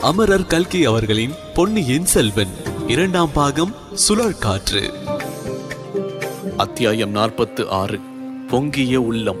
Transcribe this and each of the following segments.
அமரர் கல்கி அவர்களின் பொன்னியின் செல்வன். இரண்டாம் பாகம் சுழற்காற்று அத்தியாயம் நாற்பத்து ஆறு. பொங்கிய உள்ளம்.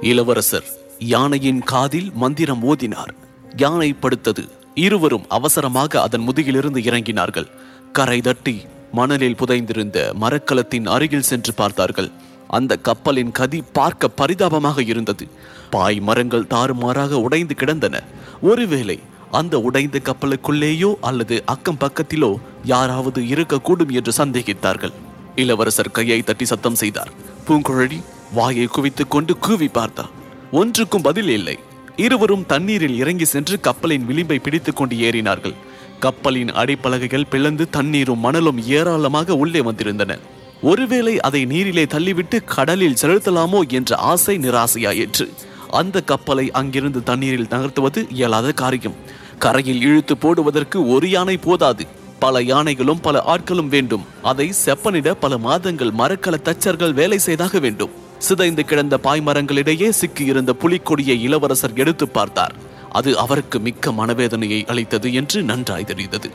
இளவரசர் யானையின் காதில் மந்திரம் ஓதினார். யானை படுத்தது. இருவரும் அவசரமாக அதன் முதுகிலிருந்து இறங்கினார்கள். கரை தட்டி மணலில் புதைந்திருந்த மரக்கலத்தின் அருகில் சென்று பார்த்தார்கள். அந்த கப்பலின் கதி பார்க்க பரிதாபமாக இருந்தது. பாய் மரங்கள் தாறுமாறாக உடைந்து கிடந்தன. ஒருவேளை அந்த உடைந்த கப்பலுக்குள்ளேயோ அல்லது அக்கம் பக்கத்திலோ யாராவது இருக்கக்கூடும் என்று சந்தேகித்தார்கள். இளவரசர் கையை தட்டி சத்தம் செய்தார். பூங்குழலி வாயை குவித்துக் கொண்டு கூவி பார்த்தார். ஒன்றுக்கும் பதில் இல்லை. இருவரும் தண்ணீரில் இறங்கி சென்று கப்பலின் விளிம்பை பிடித்துக் கொண்டு ஏறினார்கள். கப்பலின் அடிப்பலகைகள் பிளந்து தண்ணீரும் மணலும் ஏராளமாக உள்ளே வந்திருந்தன. ஒருவேளை அதை நீரிலே தள்ளிவிட்டு கடலில் செலுத்தலாமோ என்ற ஆசை நிராசையாயிற்று. அந்த கப்பலை அங்கிருந்து தண்ணீரில் நகர்த்துவது இயலாத காரியம். கரையில் இழுத்து போடுவதற்கு ஒரு யானை போதாது. பல யானைகளும் பல ஆட்களும் வேண்டும். அதை செப்பனிட பல மாதங்கள் மரக்கல தச்சர்கள் வேலை செய்தாக வேண்டும். சிதைந்து கிடந்த பாய்மரங்களிடையே சிக்கியிருந்த புலிக்கொடியை இளவரசர் எடுத்து பார்த்தார். அது அவருக்கு மிக்க மனவேதனையை அளித்தது என்று நன்றாய் தெரிந்தது.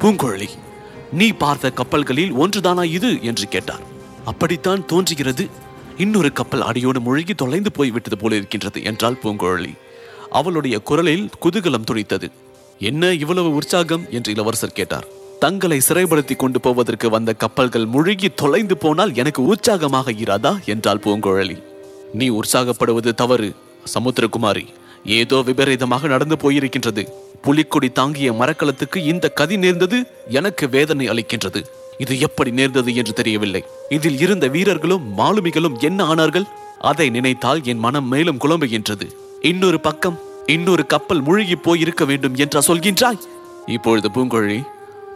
பூங்குழலி நீ பார்த்த கப்பல்களில் ஒன்றுதானா இது? என்று கேட்டார். அப்படித்தான் தோன்றுகிறது. இன்னொரு கப்பல் அடியோடு மூழ்கி தொலைந்து போய்விட்டது போல இருக்கின்றது என்றாள் பூங்குழலி. அவளுடைய குரலில் குதூகலம் துணித்தது என்ன இவ்வளவு உற்சாகம்? என்று இளவரசர் கேட்டார். தங்களை சிறைப்படுத்தி கொண்டு போவதற்கு வந்த கப்பல்கள் முழுகி தொலைந்து போனால் எனக்கு உற்சாகமாக இராதா? என்றாள் பூங்குழலி. நீ உற்சாகப்படுவது தவறு சமுத்திரகுமாரி. ஏதோ விபரீதமாக நடந்து போயிருக்கின்றது. புலிக்கொடி தாங்கிய மரக்கலத்துக்கு இந்த கதி நேர்ந்தது எனக்கு வேதனை அளிக்கின்றது. இது எப்படி நேர்ந்தது என்று தெரியவில்லை. இதில் இருந்த வீரர்களும் மாலுமிகளும் என்ன ஆனார்கள்? அதை நினைத்தால் என் மனம் மேலும் குழம்புகின்றது இன்னொரு பக்கம் இன்னொரு கப்பல் முழுகி போயிருக்க வேண்டும் என்றா சொல்கின்றாய்? இப்பொழுது பூங்கொழி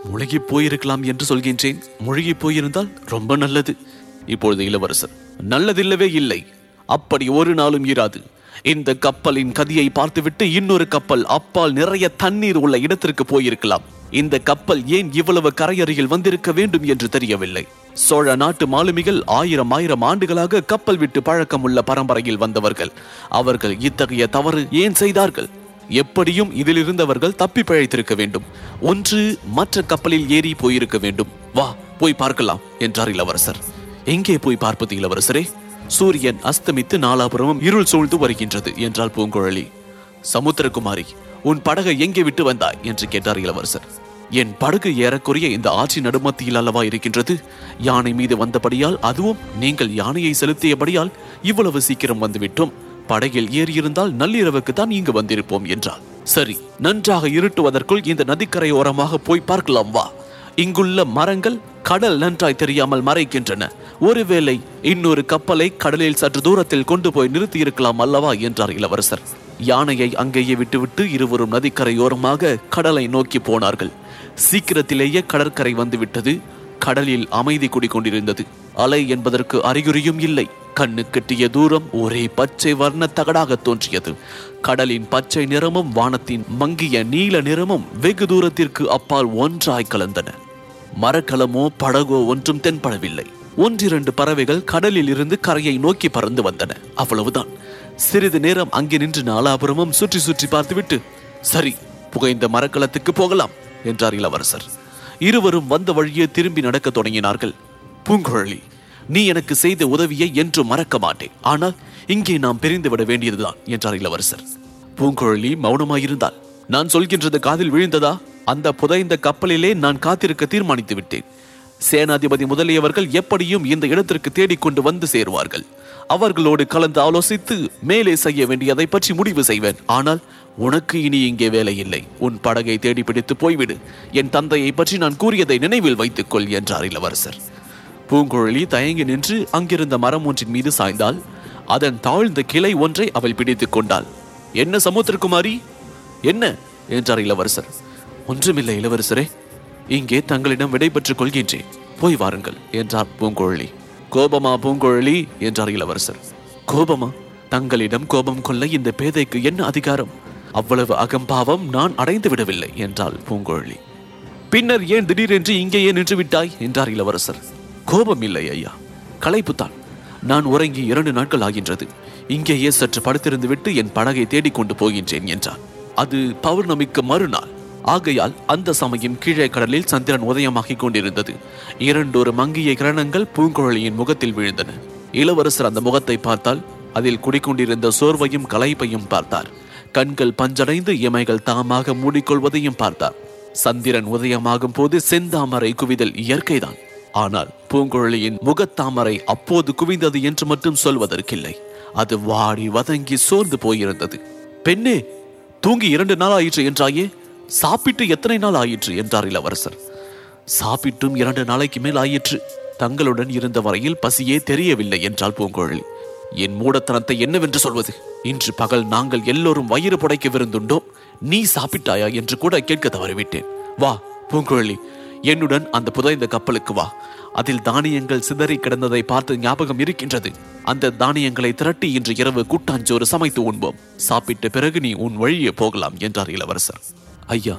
முழுகி போயிருக்கலாம் என்று சொல்கின்றேன். முழுகி போயிருந்தால் ரொம்ப நல்லது. இப்பொழுது இளவரசர் நல்லதில்லவே இல்லை. அப்படி ஒரு நாளும் இராது. இந்த கப்பலின் கதியை பார்த்துவிட்டு இன்னொரு கப்பல் அப்பால் நிறைய தண்ணீர் உள்ள இடத்திற்கு போயிருக்கலாம். இந்த கப்பல் ஏன் இவ்வளவு கரையருகில் வந்திருக்க வேண்டும் என்று தெரியவில்லை. சோழ நாட்டு மாலுமிகள் ஆயிரம் ஆயிரம் ஆண்டுகளாக கப்பல் விட்டு பழக்கம் உள்ள பரம்பரையில் வந்தவர்கள். அவர்கள் இத்தகைய தவறு ஏன் செய்தார்கள்? எப்படியும் இதிலிருந்தவர்கள் தப்பி பிழைத்திருக்க வேண்டும். ஒன்று மற்ற கப்பலில் ஏறி போயிருக்க வேண்டும். வா போய் பார்க்கலாம் என்றார் இளவரசர். எங்கே போய் பார்ப்பது இளவரசரே? சூரியன் அஸ்தமித்து நாலாபுரமும் இருள் சூழ்ந்து வருகின்றது என்றாள் பூங்குழலி. சமுத்திரகுமாரி உன் படகை எங்கே விட்டு வந்தாய்? என்று கேட்டார் இளவரசர். என் படகு ஏறக்குறைய இந்த ஆட்சி நடுமத்தியில் அல்லவா இருக்கின்றது? யானை மீது வந்தபடியால் அதுவும் நீங்கள் யானையை செலுத்தியபடியால் இவ்வளவு சீக்கிரம் வந்துவிட்டோம். படகில் ஏறியிருந்தால் நள்ளிரவுக்கு தான் இங்கு வந்திருப்போம் என்றார் சரி நன்றாக இருட்டுவதற்குள் இந்த நதிக்கரை ஓரமாக போய் பார்க்கலாம் வா. இங்குள்ள மரங்கள் கடல் நன்றாய் தெரியாமல் மறைக்கின்றன ஒருவேளை இன்னொரு கப்பலை கடலில் சற்று தூரத்தில் கொண்டு போய் நிறுத்தி இருக்கலாம் அல்லவா என்றார் இளவரசர். யானையை அங்கேயே விட்டுவிட்டு இருவரும் நதிக்கரையோரமாக கடலை நோக்கி போனார்கள். சீக்கிரத்திலேயே கடற்கரை வந்துவிட்டது. கடலில் அமைதி குடிக்கொண்டிருந்தது அலை என்பதற்கு அறிகுறியும் இல்லை. கண்ணு கெட்டிய தூரம் ஒரே பச்சை வர்ண தகடாக தோன்றியது. கடலின் பச்சை நிறமும் வானத்தின் மங்கிய நீல நிறமும் வெகு தூரத்திற்கு அப்பால் ஒன்றாய் கலந்தன. மரக்கலமோ படகோ ஒன்றும் தென்படவில்லை. ஒன்றிரண்டு பறவைகள் கடலில் இருந்து கரையை நோக்கி பறந்து வந்தன. அவ்வளவுதான். சிறிது நேரம் அங்கே நின்று நாலாபுரமும் சுற்றி சுற்றி பார்த்துவிட்டு சரி புகைந்த மரக்கலத்துக்கு போகலாம் என்றார் இளவரசர். இருவரும் வந்த வழியே திரும்பி நடக்கத் தொடங்கினார்கள். பூங்குழலி நீ எனக்கு செய்த உதவியை என்று மறக்க மாட்டேன். ஆனால் இங்கே நாம் பிரிந்து விட வேண்டியதுதான் என்றார் இளவரசர். பூங்குழலி மௌனமாயிருந்தாள். நான் சொல்கின்றது காதில் விழுந்ததா? அந்த புதைந்த கப்பலிலே நான் காத்திருக்க தீர்மானித்து விட்டேன். சேனாதிபதி முதலியவர்கள் எப்படியும் இந்த இடத்திற்கு தேடிக்கொண்டு வந்து சேருவார்கள். அவர்களோடு கலந்து ஆலோசித்து மேலே செய்ய வேண்டியதை பற்றி முடிவு செய்வேன். ஆனால் உனக்கு இனி இங்கே வேலை இல்லை உன் படகை தேடி பிடித்து போய்விடு. என் தந்தையை பற்றி நான் கூறியதை நினைவில் வைத்துக்கொள் என்றார் இளவரசர். பூங்குழலி தயங்கி நின்று அங்கிருந்த மரம் ஒன்றின் மீது சாய்ந்தால் அதன் தாழ்ந்த கிளை ஒன்றை அவள் பிடித்துக் கொண்டாள். என்ன சமுத்திரகுமாரி என்ன? என்றார் இளவரசர். ஒன்றுமில்லை இளவரசரே இங்கே தங்களிடம் விடைபெற்றுக் கொள்கின்றேன். போய் வாருங்கள் என்றார் பூங்குழலி. கோபமா பூங்குழலி? என்றார் இளவரசர். கோபமா? தங்களிடம் கோபம் கொள்ள இந்த பேதைக்கு என்ன அதிகாரம்? அவ்வளவு அகம்பாவம் நான் அடைந்து விடவில்லை என்றாள் பூங்குழலி. பின்னர் ஏன் திடீரென்று இங்கேயே நின்று விட்டாய்? என்றார் இளவரசர். கோபம் இல்லை ஐயா களைப்புத்தான் நான் உறங்கி இரண்டு நாட்கள் ஆகின்றது. இங்கேயே சற்று படுத்திருந்து விட்டு என் படகை தேடிக்கொண்டு போகின்றேன் என்றார் அது பௌர்ணமிக்கு மறுநாள். ஆகையால் அந்த சமயம் கீழே கடலில் சந்திரன் உதயமாகிக் கொண்டிருந்தது. இரண்டொரு மங்கிய கிரணங்கள் பூங்குழலியின் முகத்தில் விழுந்தன. இளவரசர் அந்த முகத்தை பார்த்தால் அதில் குடிக்கொண்டிருந்த சோர்வையும் களைப்பையும் பார்த்தார். கண்கள் பஞ்சடைந்து இமைகள் தாமாக மூடிக்கொள்வதையும் பார்த்தார். சந்திரன் உதயமாகும் போது செந்தாமரை குவிதல் இயற்கைதான். ஆனால் பூங்குழலியின் முகத்தாமரை அப்போது குவிந்தது என்று மட்டும் சொல்வதற்கில்லை. அது வாடி வதங்கி சோர்ந்து போயிருந்தது. பெண்ணே தூங்கி இரண்டு நாள் ஆயிற்று என்றாயே? சாப்பிட்டு எத்தனை நாள் ஆயிற்று? என்றார் இளவரசர். சாப்பிட்டும் இரண்டு நாளைக்கு மேல் ஆயிற்று. தங்களுடன் இருந்த வரையில் பசியே தெரியவில்லை என்றாள் பூங்குழலி. என் மூடத்தனத்தை என்னவென்று சொல்வது? இன்று பகல் நாங்கள் எல்லோரும் வயிறு புடைக்க விருந்துண்டோம். நீ சாப்பிட்டாயா? என்று கூட கேட்க தவறிவிட்டேன். வா பூங்குழலி என்னுடன் அந்த புதைந்த கப்பலுக்கு வா. அதில் தானியங்கள் சிதறி கிடந்ததை பார்த்து ஞாபகம் இருக்கின்றது. அந்த தானியங்களை திரட்டி இன்று இரவு கூட்டாஞ்சோறு சமைத்து உண்போம். சாப்பிட்ட பிறகு நீ உன் வழியே போகலாம் என்றார் இளவரசர். ஐயா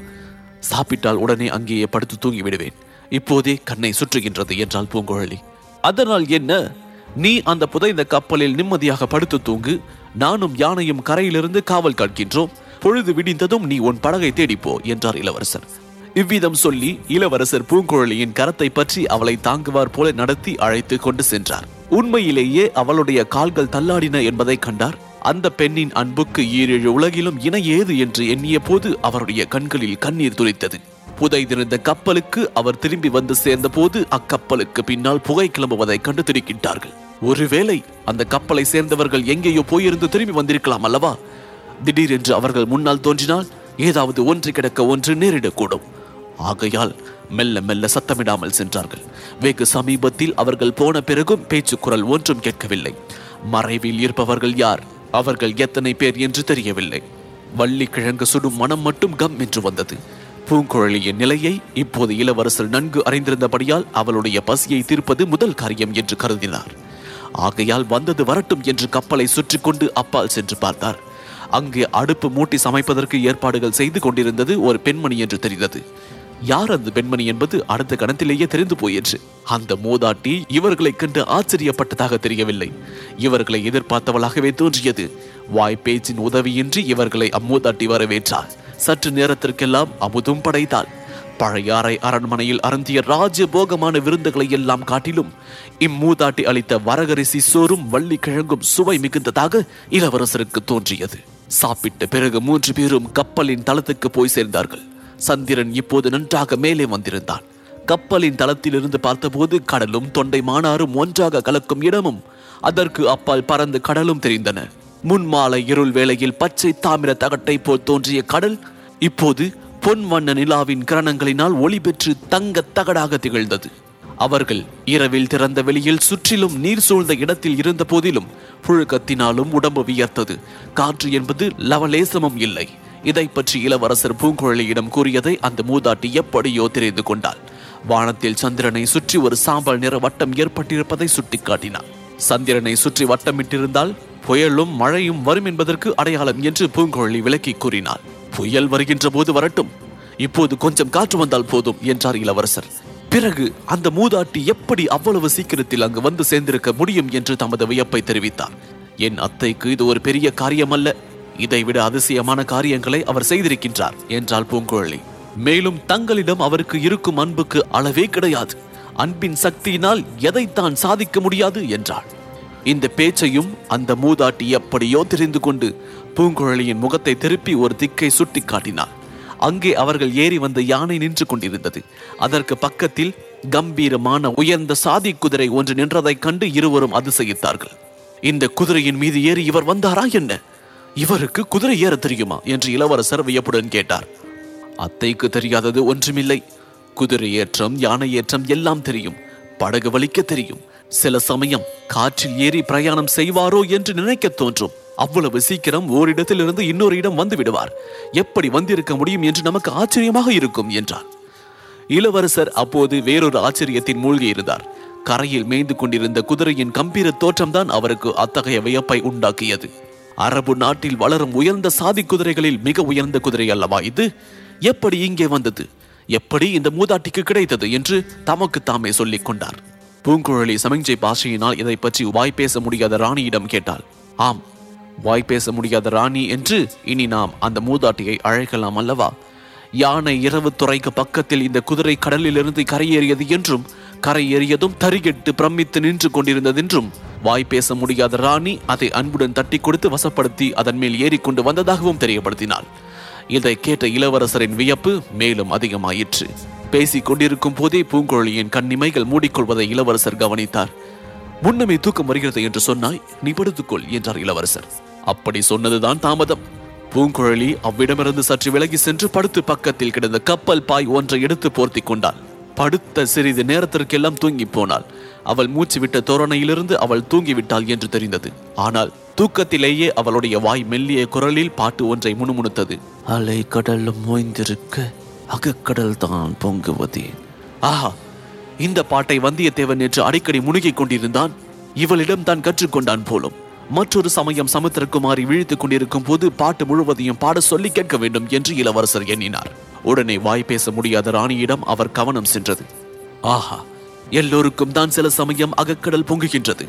சாப்பிட்டால் உடனே அங்கேயே படுத்து தூங்கி விடுவேன் இப்போதே கண்ணை சுற்றுகின்றது என்றால் பூங்குழலி. அதனால் என்ன? நீ அந்த புதைந்த கப்பலில் நிம்மதியாக படுத்து தூங்கு. நானும் யானையும் கரையிலிருந்து காவல் காட்கின்றோம் பொழுது விடிந்ததும் நீ உன் படகை தேடிப்போ என்றார் இளவரசர். இவ்விதம் சொல்லி இளவரசர் பூங்குழலியின் கரத்தை பற்றி அவளை தாங்குவார் போல நடத்தி அழைத்து கொண்டு சென்றார். உண்மையிலேயே அவளுடைய கால்கள் தள்ளாடின என்பதை கண்டார். அந்த பெண்ணின் அன்புக்கு ஈரேழு உலகிலும் இணை ஏது என்று எண்ணிய போது அவருடைய கண்களில் கண்ணீர் துளித்தது. புதைந்திருந்த கப்பலுக்கு அவர் திரும்பி வந்து சேர்ந்த போது அக்கப்பலுக்கு பின்னால் புகை கிளம்புவதை கண்டு திடுக்கிட்டார்கள். ஒருவேளை அந்த கப்பலை சேர்ந்தவர்கள் எங்கேயோ போயிருந்து திரும்பி வந்திருக்கலாம் அல்லவா? திடீரென்று அவர்கள் முன்னால் தோன்றினால் ஏதாவது ஒன்று கிடக்க ஒன்று நேரிடக்கூடும். ஆகையால் மெல்ல மெல்ல சத்தமிடாமல் சென்றார்கள். வெகு சமீபத்தில் அவர்கள் போன பிறகும் பேச்சு குரல் ஒன்றும் கேட்கவில்லை. மறைவில் இருப்பவர்கள் யார்? அவர்கள் எத்தனை பேர் என்று தெரியவில்லை. வள்ளி கிழங்கு சுடும் மனம் மட்டும் கம் என்று வந்தது. பூங்குழலியின் நிலையை இப்போது இளவரசர் நன்கு அறிந்திருந்தபடியால் அவளுடைய பசியை தீர்ப்பது முதல் காரியம் என்று கருதினார். ஆகையால் வந்தது வரட்டும் என்று கப்பலை சுற்றி கொண்டு அப்பால் சென்று பார்த்தார். அங்கே அடுப்பு மூட்டி சமைப்பதற்கு ஏற்பாடுகள் செய்து கொண்டிருந்தது ஒரு பெண்மணி என்று தெரிந்தது. யார் அந்த பெண்மணி என்பது அடுத்த கணத்திலேயே தெரிந்து போயிற்று. அந்த மூதாட்டி இவர்களை கண்டு ஆச்சரியப்பட்டதாக தெரியவில்லை. இவர்களை எதிர்பார்த்தவளாகவே தோன்றியது. வாய் பேச்சின் உதவியின்றி இவர்களை அம்மூதாட்டி வரவேற்றாள். சற்று நேரத்திற்கெல்லாம் அமுதும் படைத்தாள். பழையாறை அரண்மனையில் அருந்திய ராஜபோகமான விருந்துகளை எல்லாம் காட்டிலும் இம்மூதாட்டி அளித்த வரகரிசி சோறும் வள்ளி கிழங்கும் சுவை மிகுந்ததாக இளவரசருக்கு தோன்றியது. சாப்பிட்ட பிறகு மூன்று பேரும் கப்பலின் தளத்துக்கு போய் சேர்ந்தார்கள். சந்திரன் இப்போது நன்றாக மேலே வந்திருந்தான். கப்பலின் தளத்திலிருந்து பார்த்தபோது கடலும் தொண்டை மானாரும் ஒன்றாக கலக்கும் இடமும் அதற்கு அப்பால் பறந்து கடலும் தெரிந்தன. முன்மாலை இருள் வேளையில் பச்சை தாமிர தகட்டை போல் தோன்றிய கடல் இப்போது பொன் வண்ண நிலாவின் கிரணங்களினால் ஒளி பெற்று தங்க தகடாக திகழ்ந்தது. அவர்கள் இரவில் திறந்த வெளியில் சுற்றிலும் நீர் சூழ்ந்த இடத்தில் இருந்த போதிலும் புழுக்கத்தினாலும் உடம்பு வியர்த்தது. காற்று என்பது லவலேசமும் இல்லை. இதை பற்றி இளவரசர் பூங்குழலியிடம் கூறியதை அந்த மூதாட்டி எப்படியோ தெரிந்து கொண்டாள். வானத்தில் சந்திரனை சுற்றி ஒரு சாம்பல் நிற வட்டம் ஏற்பட்டிருப்பதை சுட்டிக்காட்டினார் சந்திரனை சுற்றி வட்டமிட்டிருந்தால் புயலும் மழையும் வரும் என்பதற்கு அடையாளம் என்று பூங்குழலி விளக்கி கூறினார் புயல் வருகின்ற போது வரட்டும். இப்போது கொஞ்சம் காற்று வந்தால் போதும் என்றார் இளவரசர். பிறகு அந்த மூதாட்டி எப்படி அவ்வளவு சீக்கிரத்தில் அங்கு வந்து சேர்ந்திருக்க முடியும் என்று தமது வியப்பை தெரிவித்தார். என் அத்தைக்கு இது ஒரு பெரிய காரியமல்ல. இதைவிட அதிசயமான காரியங்களை அவர் செய்திருக்கின்றார் என்றாள் பூங்குழலி மேலும் தங்களிடம் அவருக்கு இருக்கும் அன்புக்கு அளவே கிடையாது. அன்பின் சக்தியினால் எதைத்தான் சாதிக்க முடியாது என்றாள். இந்த பேச்சையும் அந்த மூதாட்டி எப்படியோ தெரிந்து கொண்டு பூங்குழலியின் முகத்தை திருப்பி ஒரு திக்கை சுட்டி காட்டினாள். அங்கே அவர்கள் ஏறி வந்த யானை நின்று கொண்டிருந்தது. அதற்கு பக்கத்தில் கம்பீரமான உயர்ந்த சாதி குதிரை ஒன்று நின்றதைக் கண்டு இருவரும் அதிசயித்தார்கள். இந்த குதிரையின் மீது ஏறி இவர் வந்தாரா என்ன? இவருக்கு குதிரை ஏற தெரியுமா? என்று இளவரசர் வியப்புடன் கேட்டார். அத்தைக்கு தெரியாதது ஒன்றுமில்லை. குதிரை ஏற்றம் யானை ஏற்றம் எல்லாம் தெரியும். படகு வலிக்க தெரியும். சில சமயம் காற்றில் ஏறி பிரயாணம் செய்வாரோ என்று நினைக்க தோன்றும். அவ்வளவு சீக்கிரம் ஓரிடத்திலிருந்து இன்னொரு இடம் வந்து விடுவார். எப்படி வந்திருக்க முடியும் என்று நமக்கு ஆச்சரியமாக இருக்கும் என்றார். இளவரசர் அப்போது வேறொரு ஆச்சரியத்தின் மூழ்கி இருந்தார். கரையில் மேய்ந்து கொண்டிருந்த குதிரையின் கம்பீர தோற்றம்தான் அவருக்கு அத்தகைய வியப்பை உண்டாக்கியது. அரபு நாட்டில் வளரும் உயர்ந்த சாதி குதிரைகளில் மிக உயர்ந்த குதிரை அல்லவா இது? எப்படி இங்கே வந்தது? எப்படி இந்த மூதாட்டிக்கு கிடைத்தது என்று தமக்கு தாமே சொல்லிக் கொண்டார். பூங்குழலி சமிஞ்சை பாஷையினால் இதை பற்றி வாய் பேச முடியாத ராணியிடம் கேட்டாள். ஆம் வாய் பேச முடியாத ராணி என்று இனி நாம் அந்த மூதாட்டியை அழைக்கலாம் அல்லவா? யானை இரவு துறைக்கு பக்கத்தில் இந்த குதிரை கடலிலிருந்து கரையேறியது என்றும் கரையேறியதும் தறிகெட்டு பிரமித்து நின்று கொண்டிருந்ததென்றும் வாய் பேச முடியாத ராணி அதை அன்புடன் தட்டி கொடுத்து வசப்படுத்தி அதன் மேல் ஏறிக்கொண்டு வந்ததாகவும் தெரியப்படுத்தினாள். இதை கேட்ட இளவரசரின் வியப்பு மேலும் அதிகமாயிற்று. பேசிக் கொண்டிருக்கும் போதே பூங்குழலியின் கண்ணிமைகள் மூடிக்கொள்வதை இளவரசர் கவனித்தார். முன்னமே தூக்கம் வருகிறது என்று சொன்னாய் நீ படுத்துக்கொள் என்றார் இளவரசர். அப்படி சொன்னதுதான் தாமதம். பூங்குழலி அவ்விடமிருந்து சற்று விலகி சென்று படுத்து பக்கத்தில் கிடந்த கப்பல் பாய் ஒன்றை எடுத்து போர்த்தி கொண்டாள். படுத்த சிறிது நேரத்திற்கெல்லாம் தூங்கி போனாள். அவள் மூச்சு விட்ட தோரணையிலிருந்து அவள் தூங்கிவிட்டாள் என்று தெரிந்தது. ஆனால் தூக்கத்திலேயே அவளுடைய வாய் மெல்லிய குரலில் பாட்டு ஒன்றை முணுமுணுத்தது. அலை கடலும் மோய்ந்திருக்க அகக்கடல் தான் பொங்குவதே. ஆஹா! இந்த பாட்டை வந்தியத்தேவன் நேற்று அடிக்கடி முழுகிக் கொண்டிருந்தான். இவளிடம் தான் கற்றுக்கொண்டான் போலும். மற்றொரு சமயம் சமுத்திரகுமாரி விழித்துக் கொண்டிருக்கும் போது பாட்டு முழுவதையும் பாட சொல்லி கேட்க வேண்டும் என்று இளவரசர் எண்ணினார். உடனே வாய் பேச முடியாத ராணியிடம் அவர் கவனம் சென்றது. ஆஹா! எல்லோருக்கும் தான் சில சமயம் அகக்கடல் பொங்குகின்றது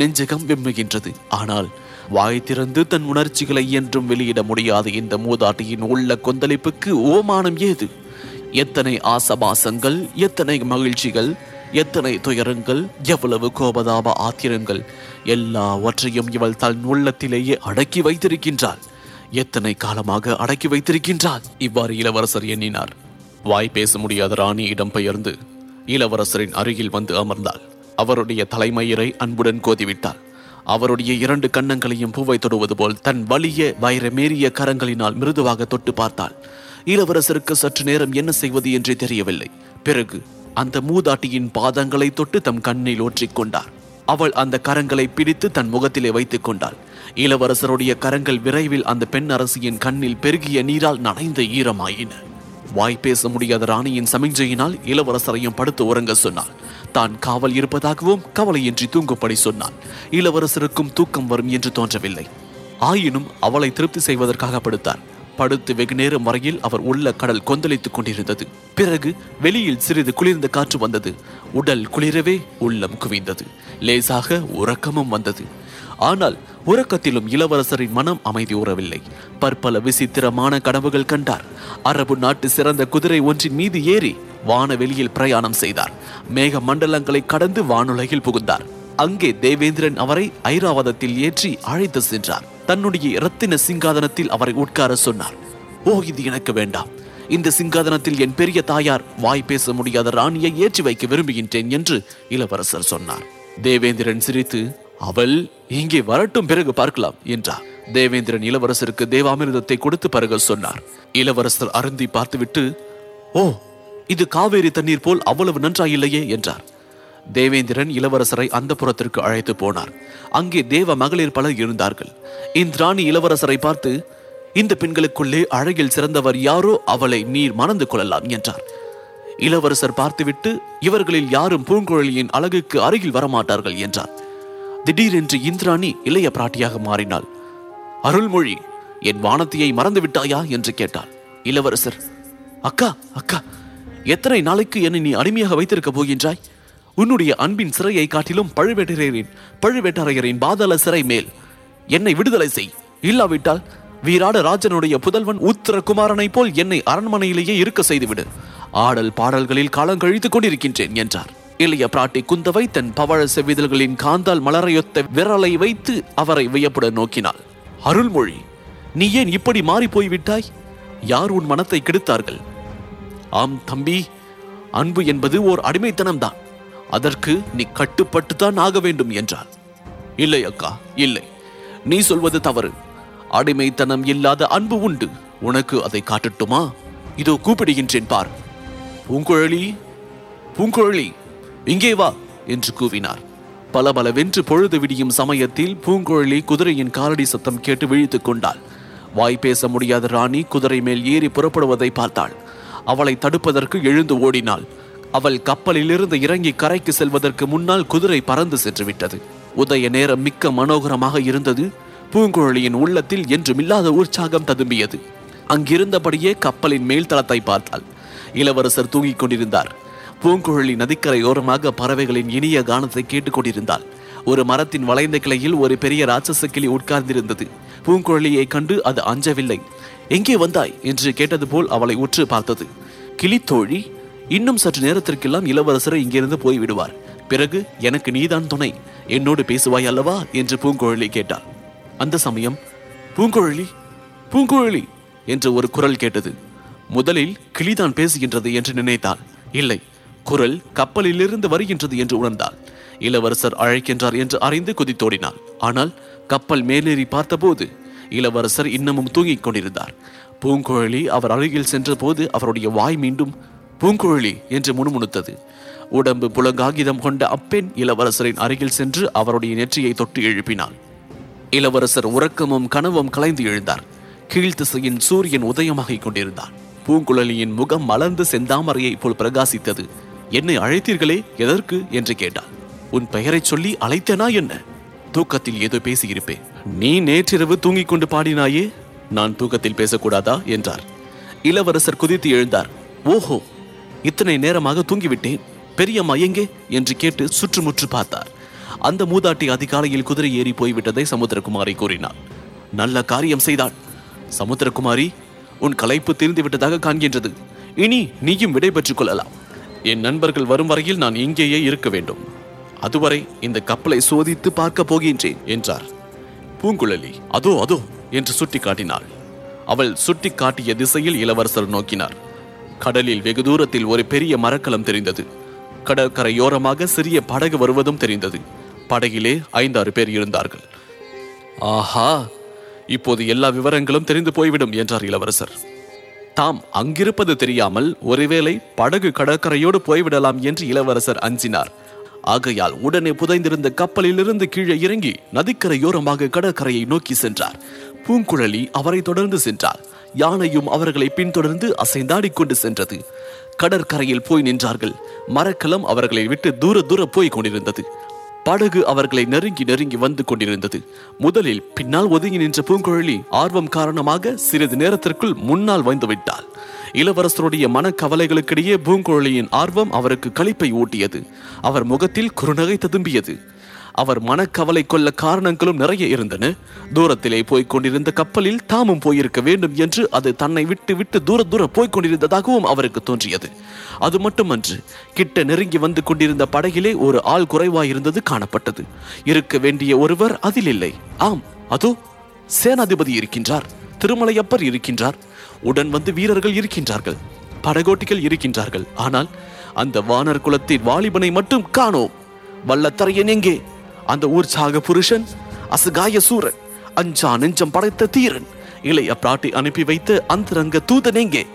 நெஞ்சகம் விம்முகின்றது. ஆனால் வாய் திறந்து தன் உணர்ச்சிகளை என்றும் வெளியிட முடியாத இந்த மூதாட்டியின் உள்ள கொந்தளிப்புக்கு ஓமானம் ஏது? எத்தனை ஆசபாசங்கள் எத்தனை மகிழ்ச்சிகள் எத்தனை துயரங்கள் எவ்வளவு கோபதாப ஆத்திரங்கள் எல்லாவற்றையும் இவள் தன் உள்ளத்திலேயே அடக்கி வைத்திருக்கின்றாள். எத்தனை காலமாக அடக்கி வைத்திருக்கின்றாள்? இவ்வாறு இளவரசர் எண்ணினார். வாய் பேச முடியாத ராணியிடம் பெயர்ந்து இளவரசரின் அருகில் வந்து அமர்ந்தாள். அவருடைய தலைமயிரை அன்புடன் கோதிவிட்டாள். அவருடைய இரண்டு கன்னங்களையும் பூவை தொடுவது போல் தன் வலிய வைரமேறிய கரங்களினால் மிருதுவாக தொட்டு பார்த்தாள். இளவரசருக்கு சற்று நேரம் என்ன செய்வது என்றே தெரியவில்லை. பிறகு அந்த மூதாட்டியின் பாதங்களை தொட்டு தம் கண்ணில் ஒற்றிக் கொண்டார் அவள் அந்த கரங்களை பிடித்து தன் முகத்திலே வைத்துக் கொண்டாள். இளவரசருடைய கரங்கள் விரைவில் அந்த பெண் அரசியின் கண்ணில் பெருகிய நீரால் நனைந்த ஈரமாயின. வாய் பேச முடியாத ராணியின் சமிஞ்சையினால் இளவரசரையும் படுத்து உறங்க சொன்னார் தான் காவல் இருப்பதாகவும் கவலையின்றி தூங்கும்படி சொன்னான். இளவரசருக்கும் தூக்கம் வரும் என்று தோன்றவில்லை. ஆயினும் அவளை திருப்தி செய்வதற்காக படுத்தார். படுத்து வெகு நேரம் வரையில் அவர் உள்ள கடல் கொந்தளித்துக் கொண்டிருந்தது. பிறகு வெளியில் சிறிது குளிர்ந்த காற்று வந்தது. உடல் குளிரவே உள்ளம் குவிந்தது. லேசாக உறக்கமும் வந்தது. ஆனால் உறக்கத்திலும் இளவரசரின் மனம் அமைதி உறவில்லை. பற்பல விசித்திரமான கனவுகள் கண்டார். அரபு நாட்டு சிறந்த குதிரை ஒன்றின் மீது ஏறி வானவெளியில் பிரயாணம் செய்தார். மேக மண்டலங்களை கடந்து வானுலகில் புகுந்தார். அங்கே தேவேந்திரன் அவரை ஐராவதத்தில் ஏற்றி அழைத்து சென்றார். தன்னுடைய இரத்தின சிங்காதனத்தில் அவரை உட்கார சொன்னார். ஓ இது எனக்கு வேண்டாம். இந்த சிங்காதனத்தில் என் பெரிய தாயார் வாய் பேச முடியாத ராணியை ஏற்றி வைக்க விரும்புகின்றேன் என்று இளவரசர் சொன்னார். தேவேந்திரன் சிரித்து அவள் இங்கே வரட்டும் பிறகு பார்க்கலாம் என்றார் தேவேந்திரன் இளவரசருக்கு தேவாமிர்தத்தை கொடுத்து பருக சொன்னார். இளவரசர் அருந்தி பார்த்துவிட்டு ஓ இது காவேரி தண்ணீர் போல் அவ்வளவு நன்றாயில்லையே என்றார். தேவேந்திரன் இளவரசரை அந்த புறத்திற்கு அழைத்து போனார். அங்கே தேவ மகளிர் பலர் இருந்தார்கள். இந்திராணி இளவரசரை பார்த்து இந்த பெண்களுக்குள்ளே அழகில் சிறந்தவர் யாரோ அவளை நீர் மணந்து கொள்ளலாம் என்றார். இளவரசர் பார்த்துவிட்டு இவர்களில் யாரும் பூங்குழலியின் அழகுக்கு அருகில் வரமாட்டார்கள் என்றார். திடீரென்று இந்திராணி இளைய பிராட்டியாக மாறினாள். அருள்மொழி என் வானத்தியை மறந்து விட்டாயா என்று கேட்டாள். இளவரசர். அக்கா அக்கா எத்தனை நாளைக்கு என்னை நீ அடிமையாக வைத்திருக்க போகின்றாய்? உன்னுடைய அன்பின் சிறையை காட்டிலும் பழுவேட்டரையரின் பழுவேட்டரையரின் பாதாள சிறை மேல் என்னை விடுதலை செய். இல்லாவிட்டால் வீராட ராஜனுடைய புதல்வன் உத்தரகுமாரனை போல் என்னை அரண்மனையிலேயே இருக்க செய்துவிடு. ஆடல் பாடல்களில் காலம் கழித்துக் கொண்டிருக்கின்றேன் என்றார். இளைய பிராட்டி குந்தவை தன் பவழ செவ்விதழ்களின் காந்தால் மலரையொத்த விரலை வைத்து அவரை வியப்புடன் நோக்கினாள். அருள்மொழி நீ ஏன் இப்படி மாறி போய்விட்டாய் யார் உன் மனத்தை கெடுத்தார்கள்? ஆம் தம்பி அன்பு என்பது ஓர் அடிமைத்தனம்தான். அதற்கு நீ கட்டுப்பட்டுத்தான் ஆக வேண்டும் என்றார் இல்லை அக்கா இல்லை. நீ சொல்வது தவறு. அடிமைத்தனம் இல்லாத அன்பு உண்டு. உனக்கு அதை காட்டட்டுமா? இதோ கூப்பிடுகின்றேன் பார். பூங்குழலி பூங்குழலி. இங்கே வா என்று கூவினார். பலபலவென்று பொழுது விடியும் சமயத்தில் பூங்குழலி குதிரையின் காலடி சத்தம் கேட்டு விழித்துக் கொண்டாள். வாய் பேச முடியாத ராணி குதிரை மேல் ஏறி புறப்படுவதை பார்த்தாள். அவளை தடுப்பதற்கு எழுந்து ஓடினாள். அவள் கப்பலிலிருந்து இறங்கி கரைக்கு செல்வதற்கு முன்னால் குதிரை பறந்து சென்று விட்டது உதய நேரம் மிக்க மனோகரமாக இருந்தது. பூங்குழலியின் உள்ளத்தில் என்றுமில்லாத உற்சாகம் ததும்பியது. அங்கிருந்தபடியே கப்பலின் மேல் தளத்தை பார்த்தாள். இளவரசர் தூங்கிக் கொண்டிருந்தார். பூங்குழலி நதிக்கரையோரமாக பறவைகளின் இனிய கானத்தை கேட்டுக்கொண்டிருந்தாள். ஒரு மரத்தின் வளைந்த கிளையில் ஒரு பெரிய ராட்சச கிளி உட்கார்ந்திருந்தது. பூங்குழலியை கண்டு அது அஞ்சவில்லை. எங்கே வந்தாய்? என்று கேட்டது போல் அவளை உற்று பார்த்தது. கிளித்தோழி இன்னும் சற்று நேரத்திற்கெல்லாம் இளவரசரை இங்கிருந்து போய்விடுவார். பிறகு எனக்கு நீதான் துணை. என்னோடு பேசுவாய் அல்லவா? என்று பூங்குழலி கேட்டாள். அந்த சமயம் பூங்குழலி பூங்குழலி என்று ஒரு குரல் கேட்டது. முதலில் கிளிதான் பேசுகின்றது என்று நினைத்தாள். இல்லை குரல் கப்பலிலிருந்து வருகின்றது என்று உணர்ந்தாள். இளவரசர் அழைக்கின்றார் என்று அறிந்து குதித்தோடினாள். ஆனால் கப்பல் மேலேறி பார்த்தபோது இளவரசர் இன்னமும் தூங்கிக் கொண்டிருந்தார். பூங்குழலி அவர் அருகில் சென்றபோது அவருடைய வாய் மீண்டும் பூங்குழலி என்று முணுமுணுத்தது. உடம்பு புலங்காகிதம் கொண்ட அப்பெண் இளவரசரின் அருகில் சென்று அவருடைய நெற்றியை தொட்டு எழுப்பினாள். இளவரசர் உறக்கமும் கனவும் கலைந்து எழுந்தார். கீழ்த்திசையின் சூரியன் உதயமாகிக் கொண்டிருந்தான். பூங்குழலியின் முகம் மலர்ந்து செந்தாமரையைப் போல் பிரகாசித்தது. என்னை அழைத்தீர்களே எதற்கு என்று கேட்டாள். உன் பெயரைச் சொல்லி அழைத்தனா என்ன? தூக்கத்தில் ஏதோ பேசியிருப்பேன். நீ நேற்றிரவு தூங்கிக் கொண்டு பாடினாயே? நான் தூக்கத்தில் பேசக்கூடாதா? என்றார். இளவரசர் குதித்து எழுந்தார். ஓஹோ இத்தனை நேரமாக தூங்கிவிட்டேன். பெரியம்மா எங்கே? என்று கேட்டு சுற்றுமுற்று பார்த்தார். அந்த மூதாட்டி அதிகாலையில் குதிரை ஏறி போய்விட்டதை சமுத்திரகுமாரி கூறினார் நல்ல காரியம் செய்தாள். சமுத்திரகுமாரி உன் களைப்பு தீர்ந்து விட்டதாக காண்கின்றது. இனி நீயும் விடை பெற்றுக் கொள்ளலாம். என் நண்பர்கள் வரும் வரையில் நான் இங்கேயே இருக்க வேண்டும். அதுவரை இந்த கப்பலை சோதித்து பார்க்க போகின்றேன் என்றார். பூங்குழலி அதோ அதோ என்று சுட்டி காட்டினாள் அவள் சுட்டி காட்டிய திசையில் இளவரசர் நோக்கினார். கடலில் வெகு தூரத்தில் ஒரு பெரிய மரக்கலம் தெரிந்தது. கடற்கரையோரமாக சிறிய படகு வருவதும் தெரிந்தது. படகிலே ஐந்தாறு பேர் இருந்தார்கள். ஆஹா! இப்போது எல்லா விவரங்களும் தெரிந்து போய்விடும் என்றார் இளவரசர். தாம் அங்கிருப்பது தெரியாமல் ஒருவேளை படகு கடற்கரையோடு போய்விடலாம் என்று இளவரசர் அஞ்சினார். ஆகையால் உடனே புதைந்திருந்த கப்பலிலிருந்து கீழே இறங்கி நதிக்கரையோரமாக கடற்கரையை நோக்கி சென்றார். பூங்குழலி அவரை தொடர்ந்து சென்றார் யானையும் அவர்களை பின்தொடர்ந்து அசைந்தாடிக்கொண்டு சென்றது. கடற்கரையில் போய் நின்றார்கள். மரக்கலம் அவர்களை விட்டு தூர தூர போய் கொண்டிருந்தது. படகு அவர்களை நெருங்கி நெருங்கி வந்து கொண்டிருந்தது. முதலில் பின்னால் ஒதுங்கி நின்ற பூங்குழலி ஆர்வம் காரணமாக சிறிது நேரத்திற்குள் முன்னால் வந்து விட்டாள். இளவரசருடைய மனக்கவலைகளுக்கிடையே பூங்குழலியின் ஆர்வம் அவருக்கு களிப்பை ஊட்டியது. அவர் முகத்தில் குறுநகை ததும்பியது. அவர் மனக்கவலை கொள்ள காரணங்களும் நிறைய இருந்தன. தூரத்திலே போய்க் கொண்டிருந்த கப்பலில் தாமும் போயிருக்க வேண்டும் என்று அது தன்னை விட்டு விட்டு தூர தூர போய்க் கொண்டிருந்ததாகவும் அவருக்கு தோன்றியது. அது மட்டுமன்று கிட்ட நெருங்கி வந்து கொண்டிருந்த படகிலே ஒரு ஆள் குறைவாயிருந்தது காணப்பட்டது. இருக்க வேண்டிய ஒருவர் அதில் இல்லை. ஆம் அதோ சேனாதிபதி இருக்கின்றார் திருமலையப்பர் இருக்கின்றார் உடன் வந்து வீரர்கள் இருக்கின்றார்கள் படகோட்டிகள் இருக்கின்றார்கள். ஆனால் அந்த வானர் குலத்தின் வாலிபனை மட்டும் காணோம். வல்லத்தரையன் எங்கே? அந்த உற்சாக புருஷன் அசகாய சூரன் அஞ்சா நெஞ்சம் படைத்த தீரன் இளைய பிராட்டி அனுப்பி வைத்த அந்தரங்க தூதனேங்கே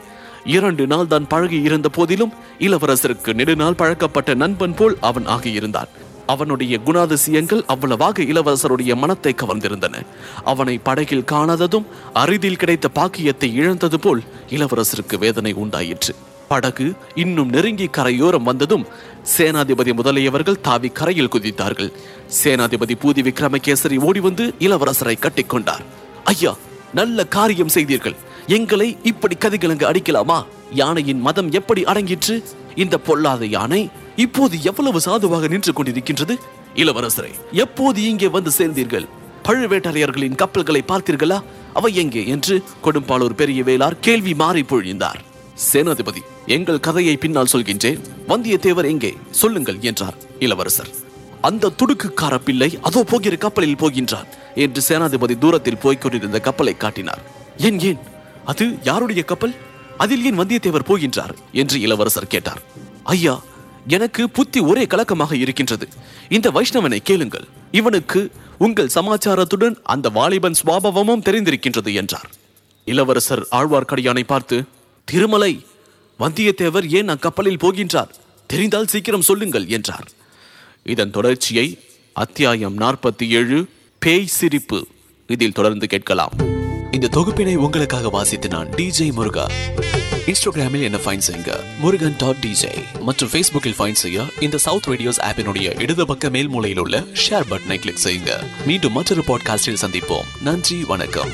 இரண்டு நாள் தான் பழகி இருந்த போதிலும் இளவரசருக்கு நெடுநாள் பழக்கப்பட்ட நண்பன் போல் அவன் ஆகியிருந்தான். அவனுடைய குணாதிசயங்கள் அவ்வளவாக இளவரசருடைய மனத்தை கவர்ந்திருந்தன. அவனை படகில் காணாததும் அரிதில் கிடைத்த பாக்கியத்தை இழந்தது போல் இளவரசருக்கு வேதனை உண்டாயிற்று. படகு இன்னும் நெருங்கி கரையோரம் வந்ததும் சேனாதிபதி முதலியவர்கள் தாவி கரையில் குதித்தார்கள். சேனாதிபதி பூதி விக்ரமகேசரி ஓடி வந்து இளவரசரை கட்டிக்கொண்டார் ஐயா நல்ல காரியம் செய்தீர்கள். எங்களை இப்படி கதிகலங்கு அடிக்கலாமா? யானையின் மதம் எப்படி அடங்கிற்று? இந்த பொல்லாத யானை இப்போது எவ்வளவு சாதுவாக நின்று கொண்டிருக்கின்றது? இளவரசரை எப்போது இங்கே வந்து சேர்ந்தீர்கள்? பழுவேட்டரையர்களின் கப்பல்களை பார்த்தீர்களா? அவை எங்கே? என்று கொடும்பாளூர் பெரிய வேளார் கேள்வி மாறி பொழிந்தார். சேனாதிபதி எங்கள் கதையை பின்னால் சொல்கின்றேன். வந்தியத்தேவர் எங்கே? சொல்லுங்கள் என்றார் இளவரசர். அந்த துடுக்குக்கார பிள்ளை அதோ போகிற கப்பலில் போகின்றார் என்று சேனாதிபதி தூரத்தில் போய்க் கொண்டிருந்த கப்பலை காட்டினார். ஏன் ஏன்? அது யாருடைய கப்பல்? அதில் ஏன் வந்தியத்தேவர் போகின்றார்? என்று இளவரசர் கேட்டார். ஐயா எனக்கு புத்தி ஒரே கலக்கமாக இருக்கின்றது. இந்த வைஷ்ணவனை கேளுங்கள். இவனுக்கு உங்கள் சமாச்சாரத்துடன் அந்த வாலிபன் சுவாபவமும் தெரிந்திருக்கின்றது என்றார். இளவரசர் ஆழ்வார்க்கடியானை பார்த்து திருமலை வந்தியத்தேவர் ஏன் அக்கப்பலில் போகின்றார்? தெரிந்தால் சீக்கிரம் சொல்லுங்கள் என்றார். இதன் தொடர்ச்சியை அத்தியாயம் நாற்பத்தி ஏழு பேய் சிரிப்பு இதில் தொடர்ந்து கேட்கலாம். இந்த தொகுப்பினை உங்களுக்காக வாசித்து நான் டிஜே முருகா. இன்ஸ்டாகிராமில் என்ன ஃபைன் செய்யுங்க. முருகன் டாட் டிஜே மற்றும் ஃபேஸ்புக்கில் ஃபைன் செய்ய இந்த சவுத் ரேடியோஸ் ஆப்பினுடைய இடது பக்க மேல் மூலையில் உள்ள ஷேர் பட்டனை கிளிக் செய்யுங்க. மீண்டும் மற்றொரு பாட்காஸ்டில் சந்திப்போம். நன்றி வணக்கம்.